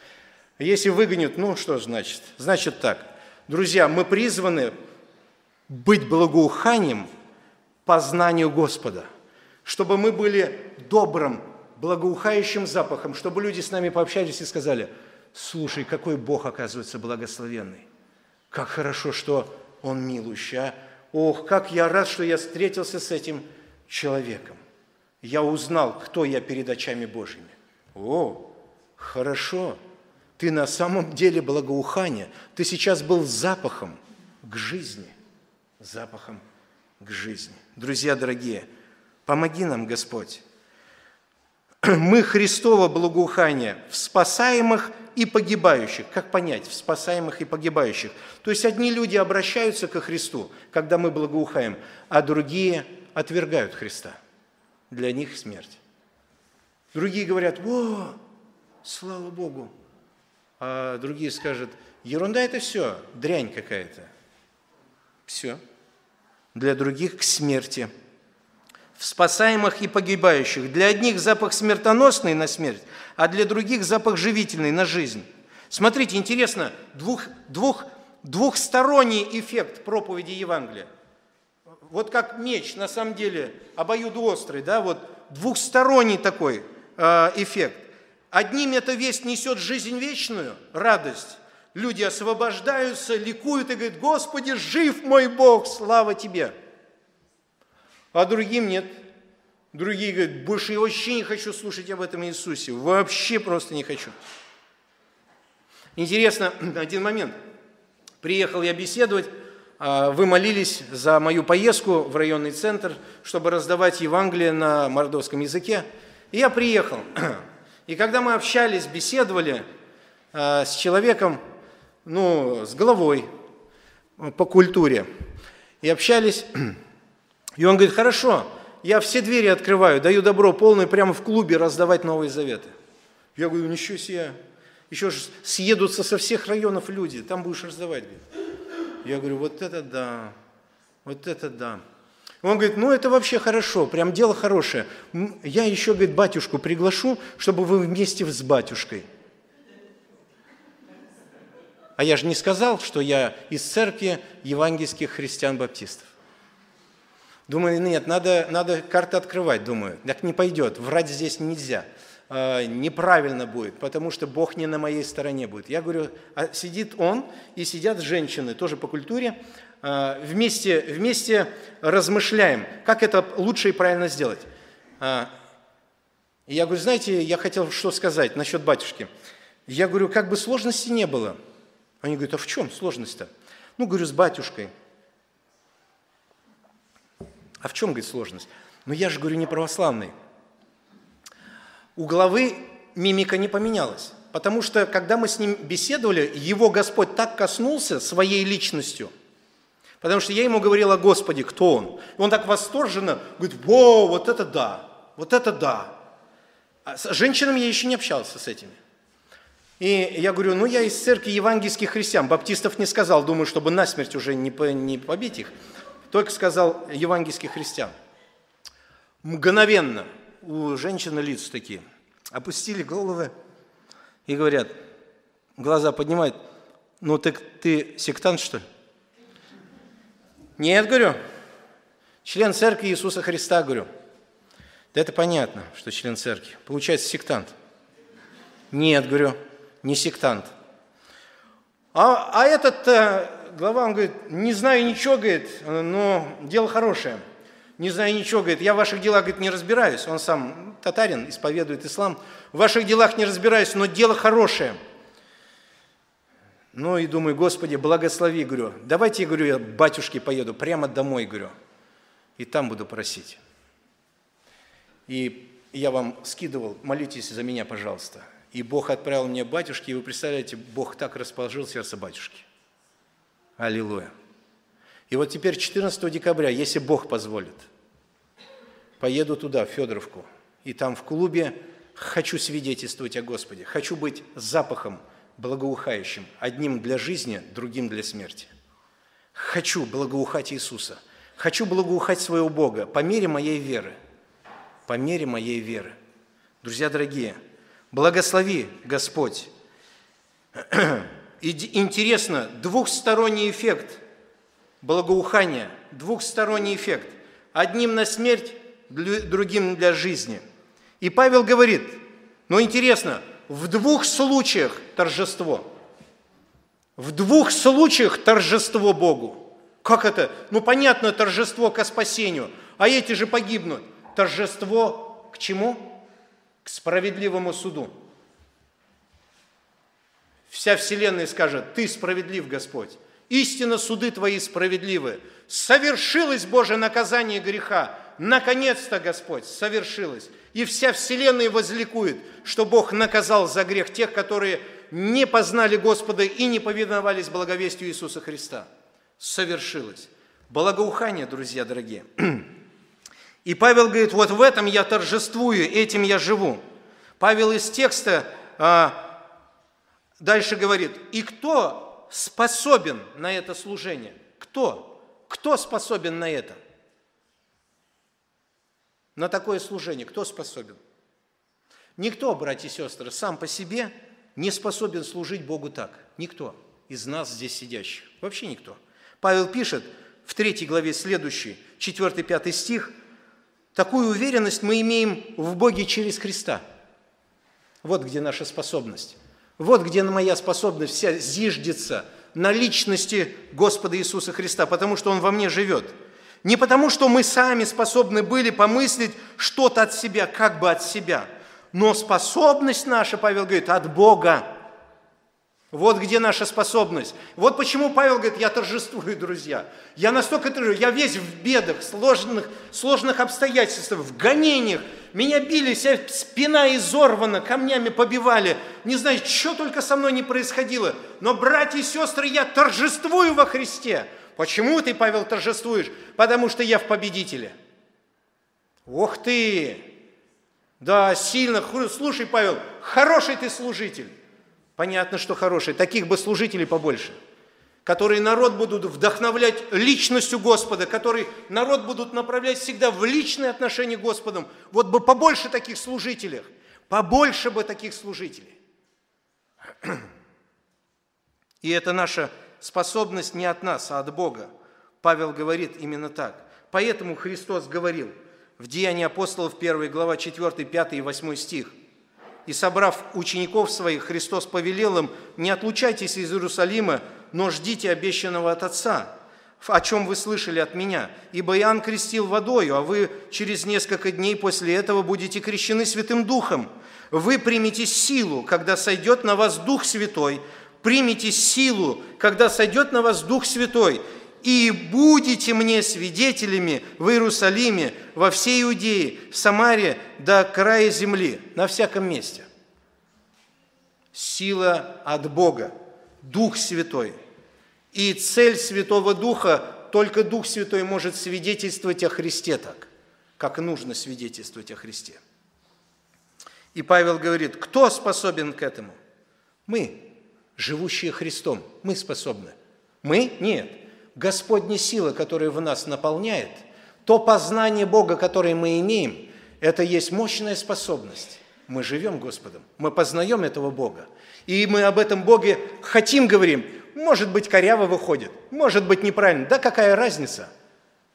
Speaker 1: Если выгонят, ну что значит? Значит так. Друзья, мы призваны быть благоуханием по знанию Господа, чтобы мы были добрым, благоухающим запахом, чтобы люди с нами пообщались и сказали, слушай, какой Бог оказывается благословенный. Как хорошо, что Он милущий, а? Ох, как я рад, что я встретился с этим человеком. Я узнал, кто я перед очами Божьими. О, хорошо, ты на самом деле благоухание. Ты сейчас был запахом к жизни. Запахом к жизни. Друзья дорогие, помоги нам, Господь, мы Христово благоухание в спасаемых и погибающих. Как понять? В спасаемых и погибающих. То есть одни люди обращаются ко Христу, когда мы благоухаем, а другие отвергают Христа. Для них смерть. Другие говорят, о, слава Богу. А другие скажут, ерунда это все, дрянь какая-то. Все. Для других к смерти – в спасаемых и погибающих. Для одних запах смертоносный на смерть, а для других запах живительный на жизнь. Смотрите, интересно, двух, двух, двухсторонний эффект проповеди Евангелия. вот как меч, на самом деле, обоюдоострый, да, вот двухсторонний такой э, эффект. Одним эта весть несет жизнь вечную, радость. Люди освобождаются, ликуют и говорят, Господи, жив мой Бог, слава Тебе. А другим нет. Другие говорят, больше я вообще не хочу слушать об этом Иисусе. Вообще просто не хочу. Интересно, один момент. Приехал я беседовать, а, вы молились за мою поездку в районный центр, чтобы раздавать Евангелие на мордовском языке. И я приехал. И когда мы общались, беседовали а, с человеком, ну, с головой по культуре, и общались, и он говорит, хорошо, я все двери открываю, даю добро полное прямо в клубе раздавать Новые Заветы. Я говорю, ничего себе, еще же съедутся со всех районов люди, там будешь раздавать. Я говорю, вот это да, вот это да. Он говорит, ну это вообще хорошо, прям дело хорошее. Я еще, говорит, батюшку приглашу, чтобы вы вместе с батюшкой. А я же не сказал, что я из церкви евангельских христиан-баптистов. Думаю, нет, надо, надо карты открывать, думаю. Так не пойдет, врать здесь нельзя. Э, неправильно будет, потому что Бог не на моей стороне будет. Я говорю, а сидит он и сидят женщины, тоже по культуре, вместе, вместе размышляем, как это лучше и правильно сделать. Э, и я говорю, знаете, я хотел что сказать насчет батюшки. Я говорю, как бы сложности не было. Они говорят, а в чем сложность-то? Ну, говорю, с батюшкой. А в чем, говорит, сложность? Ну, я же, говорю, не православный. У главы мимика не поменялась. Потому что, когда мы с ним беседовали, его Господь так коснулся своей личностью. Потому что я ему говорил о Господе, кто он. И он так восторженно говорит, "Во, вот это да, вот это да. А с женщинами я еще не общался с этими. И я говорю, ну я из церкви евангельских христиан, баптистов не сказал, думаю, чтобы насмерть уже не, не побить их, только сказал евангельских христиан. Мгновенно – у женщины лица такие. Опустили головы и говорят, глаза поднимают, ну так ты сектант, что ли? Нет, говорю, член церкви Иисуса Христа, говорю. Да это понятно, что член церкви. Получается, сектант. Нет, говорю, не сектант. А, а этот э, глава, он говорит, не знаю ничего, говорит, но дело хорошее – не знаю ничего, говорит, я в ваших делах, говорит, не разбираюсь. Он сам татарин, исповедует ислам. В ваших делах не разбираюсь, но дело хорошее. Ну и думаю, Господи, благослови, говорю, давайте, я говорю, я батюшке поеду, прямо домой, говорю, и там буду просить. И я вам скидывал, молитесь за меня, пожалуйста. И Бог отправил мне батюшки, и вы представляете, Бог так расположил сердце батюшки. Аллилуйя. И вот теперь 14 декабря, если Бог позволит, поеду туда, в Федоровку, и там в клубе хочу свидетельствовать о Господе, хочу быть запахом благоухающим, одним для жизни, другим для смерти. Хочу благоухать Иисуса, хочу благоухать своего Бога по мере моей веры, по мере моей веры. Друзья дорогие, благослови Господь. Интересно, двухсторонний эффект – благоухание, двухсторонний эффект. Одним на смерть, другим для жизни. И Павел говорит, ну интересно, в двух случаях торжество. В двух случаях торжество Богу. Как это? Ну понятно, торжество к спасению, а эти же погибнут. Торжество к чему? К справедливому суду. Вся вселенная скажет, ты справедлив, Господь. Истинно суды Твои справедливы. Совершилось Божье наказание греха. Наконец-то, Господь, совершилось. И вся вселенная возликует, что Бог наказал за грех тех, которые не познали Господа и не повиновались благовестию Иисуса Христа. Совершилось. Благоухание, друзья дорогие. И Павел говорит, вот в этом я торжествую, этим я живу. Павел из текста а, дальше говорит, и кто способен на это служение? Кто? Кто способен на это? На такое служение кто способен? Никто, братья и сестры, сам по себе не способен служить Богу так. Никто из нас здесь сидящих. Вообще никто. Павел пишет, в третьей главе следующий, 4-5 стих, такую уверенность мы имеем в Боге через Христа. Вот где наша способность. Вот где моя способность вся зиждется на личности Господа Иисуса Христа, потому что Он во мне живет. Не потому, что мы сами способны были помыслить что-то от себя, как бы от себя, но способность наша, Павел говорит, от Бога. Вот где наша способность. Вот почему Павел говорит, я торжествую, друзья. Я настолько торжествую, я весь в бедах, сложных, сложных обстоятельствах, в гонениях. Меня били, вся спина изорвана, камнями побивали. Не знаю, что только со мной не происходило. Но, братья и сестры, я торжествую во Христе. Почему ты, Павел, торжествуешь? Потому что я в победителе. Ох ты! Да, сильно. Слушай, Павел, хороший ты служитель. Понятно, что хорошие. Таких бы служителей побольше. Которые народ будут вдохновлять личностью Господа, которые народ будут направлять всегда в личные отношения с Господом. Вот бы побольше таких служителей. Побольше бы таких служителей. И это наша способность не от нас, а от Бога. Павел говорит именно так. Поэтому Христос говорил в Деянии апостолов 1 глава 4, 5 и 8 стих – и, собрав учеников своих, Христос повелел им, не отлучайтесь из Иерусалима, но ждите обещанного от Отца, о чем вы слышали от меня. Ибо Иоанн крестил водою, а вы через несколько дней после этого будете крещены Святым Духом. Вы примете силу, когда сойдет на вас Дух Святой. Примите силу, когда сойдет на вас Дух Святой, и будете мне свидетелями в Иерусалиме, во всей Иудее, в Самаре до края земли, на всяком месте. Сила от Бога, Дух Святой. И цель Святого Духа, только Дух Святой может свидетельствовать о Христе так, как нужно свидетельствовать о Христе. И Павел говорит, кто способен к этому? Мы, живущие Христом, мы способны. Мы? Нет. Господня сила, которая в нас наполняет, то познание Бога, которое мы имеем, это есть мощная способность. Мы живем Господом, мы познаем этого Бога. И мы об этом Боге хотим, говорим, может быть, коряво выходит, может быть, неправильно. Да какая разница?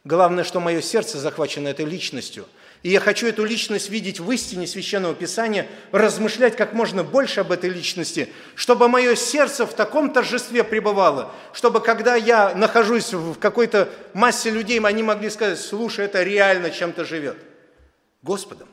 Speaker 1: Главное, что мое сердце захвачено этой личностью – и я хочу эту личность видеть в истине Священного Писания, размышлять как можно больше об этой личности, чтобы мое сердце в таком торжестве пребывало, чтобы когда я нахожусь в какой-то массе людей, они могли сказать, слушай, это реально чем-то живет. Господом.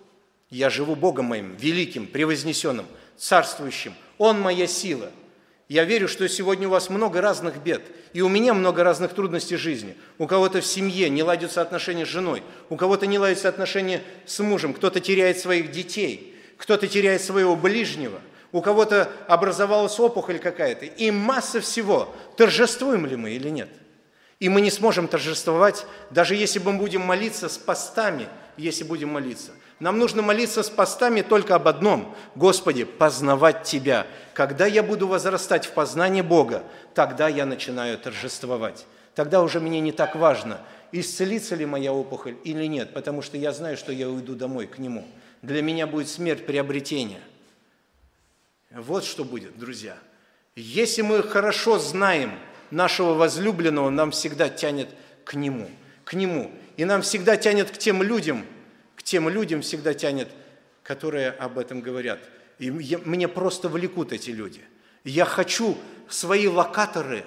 Speaker 1: Я живу Богом моим, великим, превознесенным, царствующим. Он моя сила – я верю, что сегодня у вас много разных бед, и у меня много разных трудностей жизни. У кого-то в семье не ладятся отношения с женой, у кого-то не ладятся отношения с мужем, кто-то теряет своих детей, кто-то теряет своего ближнего, у кого-то образовалась опухоль какая-то, и масса всего. Торжествуем ли мы или нет? И мы не сможем торжествовать, даже если мы будем молиться с постами, если будем молиться – нам нужно молиться с постами только об одном. Господи, познавать Тебя. Когда я буду возрастать в познании Бога, тогда я начинаю торжествовать. Тогда уже мне не так важно, исцелится ли моя опухоль или нет, потому что я знаю, что я уйду домой к Нему. Для меня будет смерть приобретения. Вот что будет, друзья. Если мы хорошо знаем нашего возлюбленного, нам всегда тянет к Нему, к Нему. И нам всегда тянет к тем людям, тем людям всегда тянет, которые об этом говорят. И мне просто влекут эти люди. Я хочу свои локаторы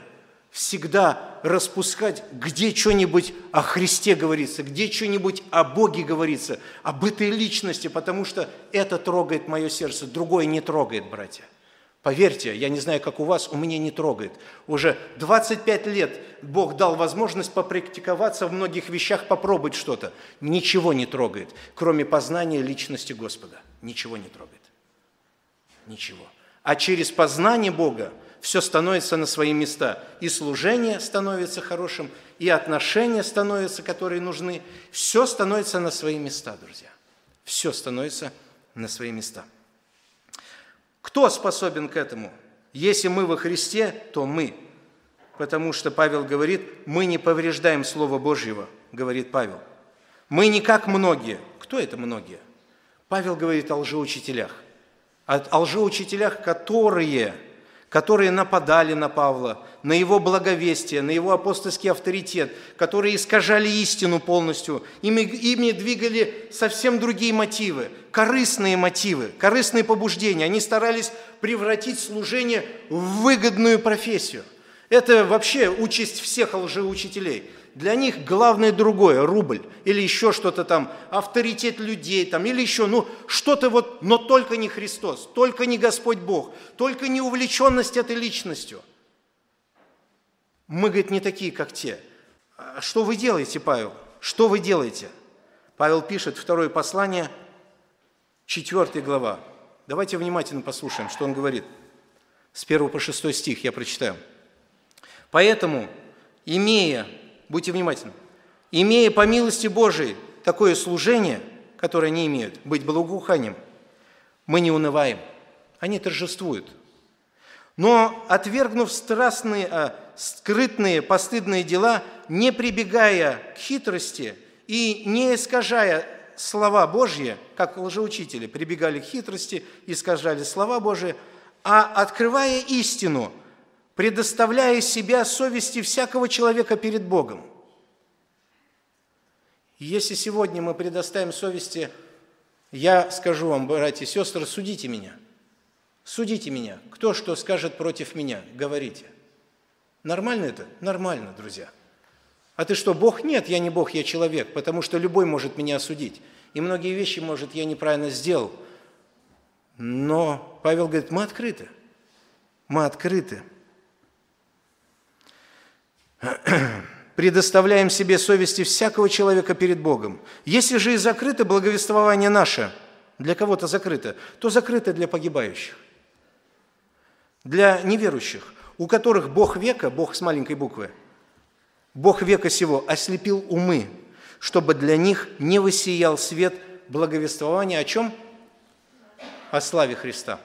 Speaker 1: всегда распускать, где что-нибудь о Христе говорится, где что-нибудь о Боге говорится, об этой личности, потому что это трогает мое сердце, другое не трогает, братья. Поверьте, я не знаю, как у вас, у меня не трогает. Уже 25 лет Бог дал возможность попрактиковаться в многих вещах, попробовать что-то. Ничего не трогает, кроме познания личности Господа. Ничего не трогает. Ничего. А через познание Бога все становится на свои места. И служение становится хорошим, и отношения становятся, которые нужны. Все становится на свои места, друзья. Все становится на свои места. Кто способен к этому? Если мы во Христе, то мы. Потому что Павел говорит, мы не повреждаем Слово Божьего, говорит Павел. Мы не как многие. Кто это многие? Павел говорит о лжеучителях. О лжеучителях, которые, которые нападали на Павла, на его благовестие, на его апостольский авторитет, которые искажали истину полностью, ими, ими двигали совсем другие мотивы, корыстные мотивы, корыстные побуждения. Они старались превратить служение в выгодную профессию. Это вообще участь всех лжеучителей – для них главное другое, рубль или еще что-то там, авторитет людей там, или еще, ну, что-то вот, но только не Христос, только не Господь Бог, только не увлеченность этой личностью. Мы, говорит, не такие, как те. А что вы делаете, Павел? Что вы делаете? Павел пишет, второе послание, 4 глава. Давайте внимательно послушаем, что он говорит. С 1 по 6 стих я прочитаю. «Поэтому, имея будьте внимательны, имея по милости Божией такое служение, которое они имеют, быть благоуханием, мы не унываем, они торжествуют. Но, отвергнув страстные, а, скрытные, постыдные дела, не прибегая к хитрости и не искажая слова Божьи, как лжеучители прибегали к хитрости, искажали слова Божьи, а открывая истину – предоставляя себя совести всякого человека перед Богом. если сегодня мы предоставим совести, я скажу вам, братья и сестры, судите меня. Судите меня. Кто что скажет против меня, говорите. Нормально это? Нормально, друзья. А ты что, Бог? Нет, я не Бог, я человек, потому что любой может меня осудить. И многие вещи, может, я неправильно сделал. Но Павел говорит, мы открыты. Мы открыты. Предоставляем себе совести всякого человека перед Богом. Если же и закрыто благовествование наше, для кого-то закрыто, то закрыто для погибающих, для неверующих, у которых Бог века, Бог с маленькой буквы, Бог века сего ослепил умы, чтобы для них не высиял свет благовествования о чем? О славе Христа.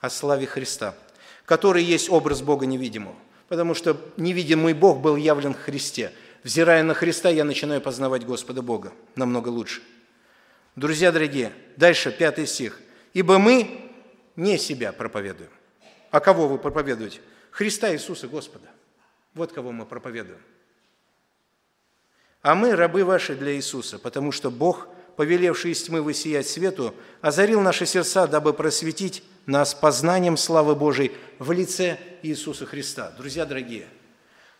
Speaker 1: О славе Христа, который есть образ Бога невидимого потому что невидимый Бог был явлен в Христе. Взирая на Христа, я начинаю познавать Господа Бога намного лучше. Друзья дорогие, дальше пятый стих. «Ибо мы не себя проповедуем». А кого вы проповедуете? Христа Иисуса Господа. Вот кого мы проповедуем. А мы рабы ваши для Иисуса, потому что Бог, повелевший из тьмы высиять свету, озарил наши сердца, дабы просветить нас познанием славы Божией в лице Иисуса Христа. Друзья дорогие,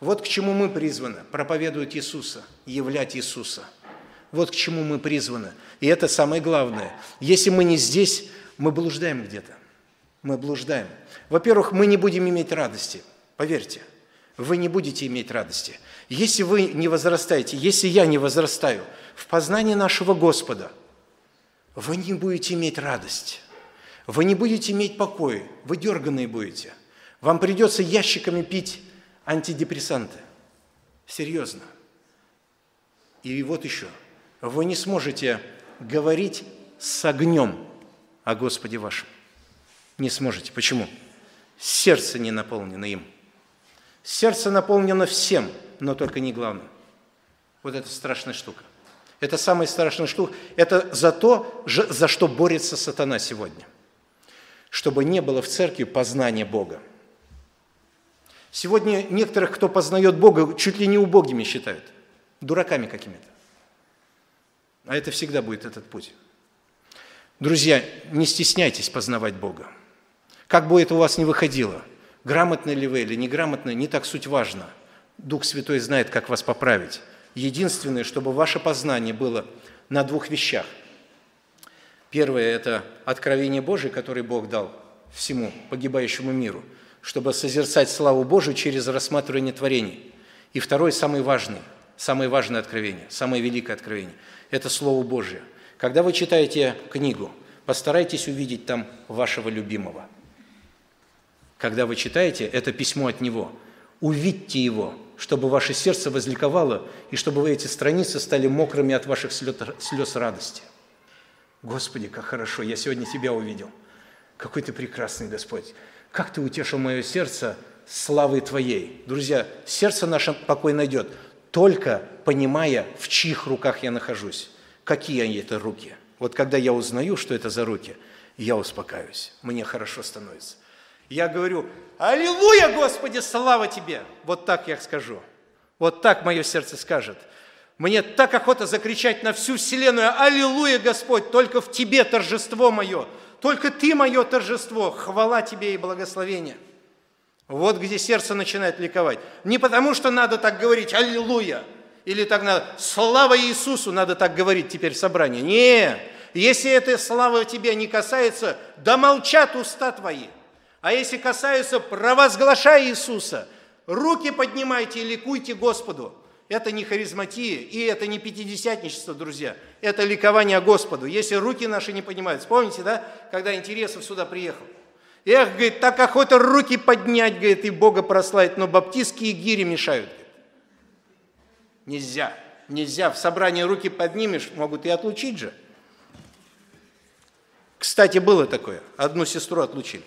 Speaker 1: вот к чему мы призваны – проповедовать Иисуса, являть Иисуса. Вот к чему мы призваны. И это самое главное. Если мы не здесь, мы блуждаем где-то. Мы блуждаем. Во-первых, мы не будем иметь радости. Поверьте, вы не будете иметь радости. Если вы не возрастаете, если я не возрастаю в познании нашего Господа, вы не будете иметь радость. Вы не будете иметь покоя, вы дерганные будете. Вам придется ящиками пить антидепрессанты. Серьезно. И вот еще. Вы не сможете говорить с огнем о Господе вашем. Не сможете. Почему? Сердце не наполнено им. Сердце наполнено всем, но только не главным. Вот это страшная штука. Это самая страшная штука. Это за то, за что борется сатана сегодня чтобы не было в церкви познания Бога. Сегодня некоторых, кто познает Бога, чуть ли не убогими считают, дураками какими-то. А это всегда будет этот путь. Друзья, не стесняйтесь познавать Бога. Как бы это у вас ни выходило, грамотно ли вы или неграмотно, не так суть важно. Дух Святой знает, как вас поправить. Единственное, чтобы ваше познание было на двух вещах – Первое – это откровение Божие, которое Бог дал всему погибающему миру, чтобы созерцать славу Божию через рассматривание творений. И второе, самое важное, самое важное откровение, самое великое откровение – это Слово Божие. Когда вы читаете книгу, постарайтесь увидеть там вашего любимого. Когда вы читаете это письмо от Него, увидьте его, чтобы ваше сердце возликовало, и чтобы вы эти страницы стали мокрыми от ваших слез радости. Господи, как хорошо, я сегодня Тебя увидел. Какой Ты прекрасный Господь. Как Ты утешил мое сердце славой Твоей. Друзья, сердце наше покой найдет, только понимая, в чьих руках я нахожусь. Какие они это руки. Вот когда я узнаю, что это за руки, я успокаиваюсь, мне хорошо становится. Я говорю, Аллилуйя, Господи, слава Тебе! Вот так я скажу. Вот так мое сердце скажет. Мне так охота закричать на всю вселенную, Аллилуйя, Господь, только в Тебе торжество мое, только Ты мое торжество, хвала Тебе и благословение. Вот где сердце начинает ликовать. Не потому, что надо так говорить «Аллилуйя», или так надо «Слава Иисусу» надо так говорить теперь в собрании. Не, если эта слава тебя не касается, да молчат уста твои. А если касаются, провозглашай Иисуса. Руки поднимайте и ликуйте Господу. Это не харизматия и это не пятидесятничество, друзья. Это ликование Господу. Если руки наши не поднимаются. Помните, да, когда Интересов сюда приехал? Эх, говорит, так охота руки поднять, говорит, и Бога прославить, но баптистские гири мешают. Говорит. Нельзя, нельзя. В собрании руки поднимешь, могут и отлучить же. Кстати, было такое. Одну сестру отлучили.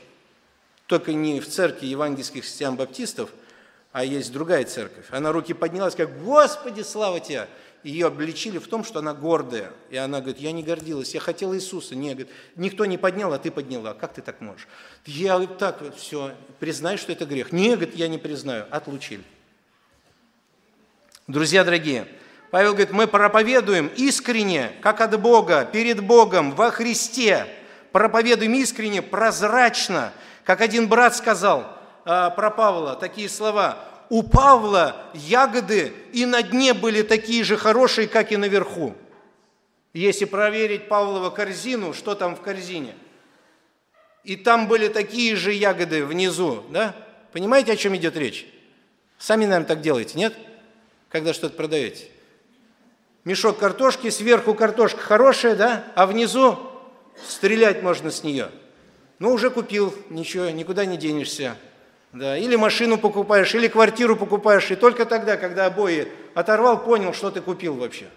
Speaker 1: Только не в церкви евангельских христиан-баптистов, а есть другая церковь. Она руки подняла, сказала, Господи, слава Тебе! Ее обличили в том, что она гордая. И она говорит, я не гордилась, я хотела Иисуса. Не, говорит, никто не поднял, а ты подняла. Как ты так можешь? Я так, все, признай, что это грех. Не, говорит, я не признаю. Отлучили. Друзья дорогие, Павел говорит, мы проповедуем искренне, как от Бога, перед Богом, во Христе. Проповедуем искренне, прозрачно. Как один брат сказал про Павла, такие слова. У Павла ягоды и на дне были такие же хорошие, как и наверху. Если проверить Павлова корзину, что там в корзине? И там были такие же ягоды внизу, да? Понимаете, о чем идет речь? Сами, наверное, так делаете, нет? Когда что-то продаете. Мешок картошки, сверху картошка хорошая, да? А внизу стрелять можно с нее. Ну, уже купил, ничего, никуда не денешься. Да, или машину покупаешь, или квартиру покупаешь, и только тогда, когда обои оторвал, понял, что ты купил вообще.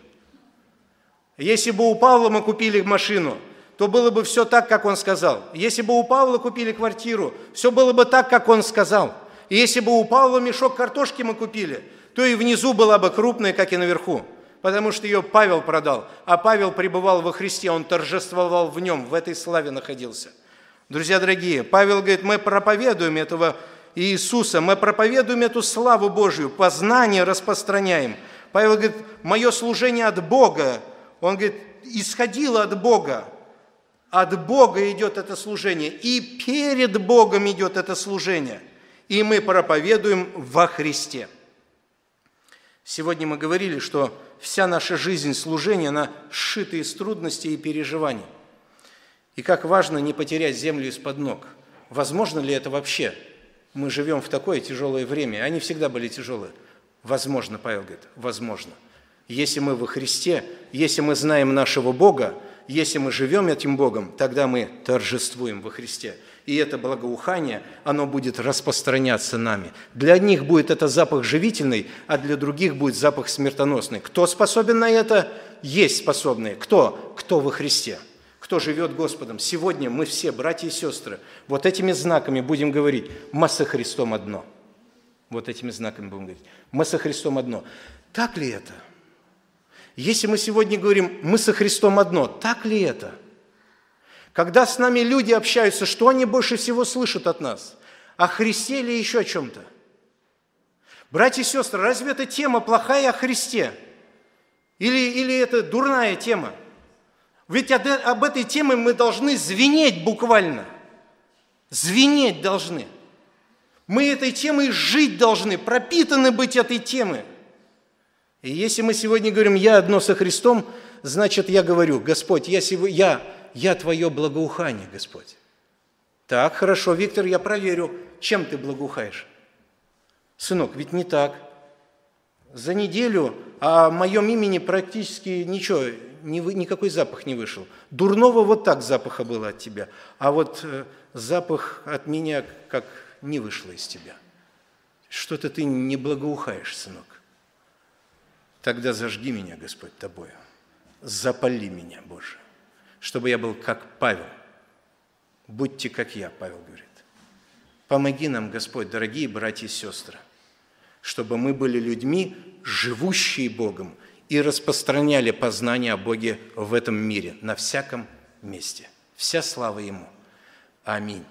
Speaker 1: Если бы у Павла мы купили машину, то было бы все так, как он сказал. Если бы у Павла купили квартиру, все было бы так, как он сказал. И если бы у Павла мешок картошки мы купили, то и внизу была бы крупная, как и наверху, потому что ее Павел продал, а Павел пребывал во Христе, он торжествовал в нем, в этой славе находился. Друзья дорогие, Павел говорит, мы проповедуем этого Иисуса, мы проповедуем эту славу Божью, познание распространяем. Павел говорит, мое служение от Бога, он говорит, исходило от Бога, от Бога идет это служение, и перед Богом идет это служение, и мы проповедуем во Христе. Сегодня мы говорили, что вся наша жизнь служения, она сшита из трудностей и переживаний. И как важно не потерять землю из-под ног. Возможно ли это вообще? Мы живем в такое тяжелое время. Они всегда были тяжелые. Возможно, Павел говорит, возможно. Если мы во Христе, если мы знаем нашего Бога, если мы живем этим Богом, тогда мы торжествуем во Христе. И это благоухание, оно будет распространяться нами. Для одних будет это запах живительный, а для других будет запах смертоносный. Кто способен на это? Есть способные. Кто? Кто во Христе кто живет Господом. Сегодня мы все, братья и сестры, вот этими знаками будем говорить, мы со Христом одно. Вот этими знаками будем говорить, мы со Христом одно. Так ли это? Если мы сегодня говорим, мы со Христом одно, так ли это? Когда с нами люди общаются, что они больше всего слышат от нас? О Христе или еще о чем-то? Братья и сестры, разве эта тема плохая о Христе? Или, или это дурная тема? Ведь об этой теме мы должны звенеть буквально. Звенеть должны. Мы этой темой жить должны, пропитаны быть этой темой. И если мы сегодня говорим «я одно со Христом», значит, я говорю, Господь, я, я, я Твое благоухание, Господь. Так, хорошо, Виктор, я проверю, чем ты благоухаешь. Сынок, ведь не так. За неделю о моем имени практически ничего, никакой запах не вышел. Дурного вот так запаха было от тебя, а вот э, запах от меня как не вышло из тебя. Что-то ты не благоухаешь, сынок. Тогда зажги меня, Господь, Тобою. Запали меня, Боже, чтобы я был как Павел. Будьте как я, Павел говорит. Помоги нам, Господь, дорогие братья и сестры, чтобы мы были людьми, живущие Богом, и распространяли познание о Боге в этом мире, на всяком месте. Вся слава Ему. Аминь.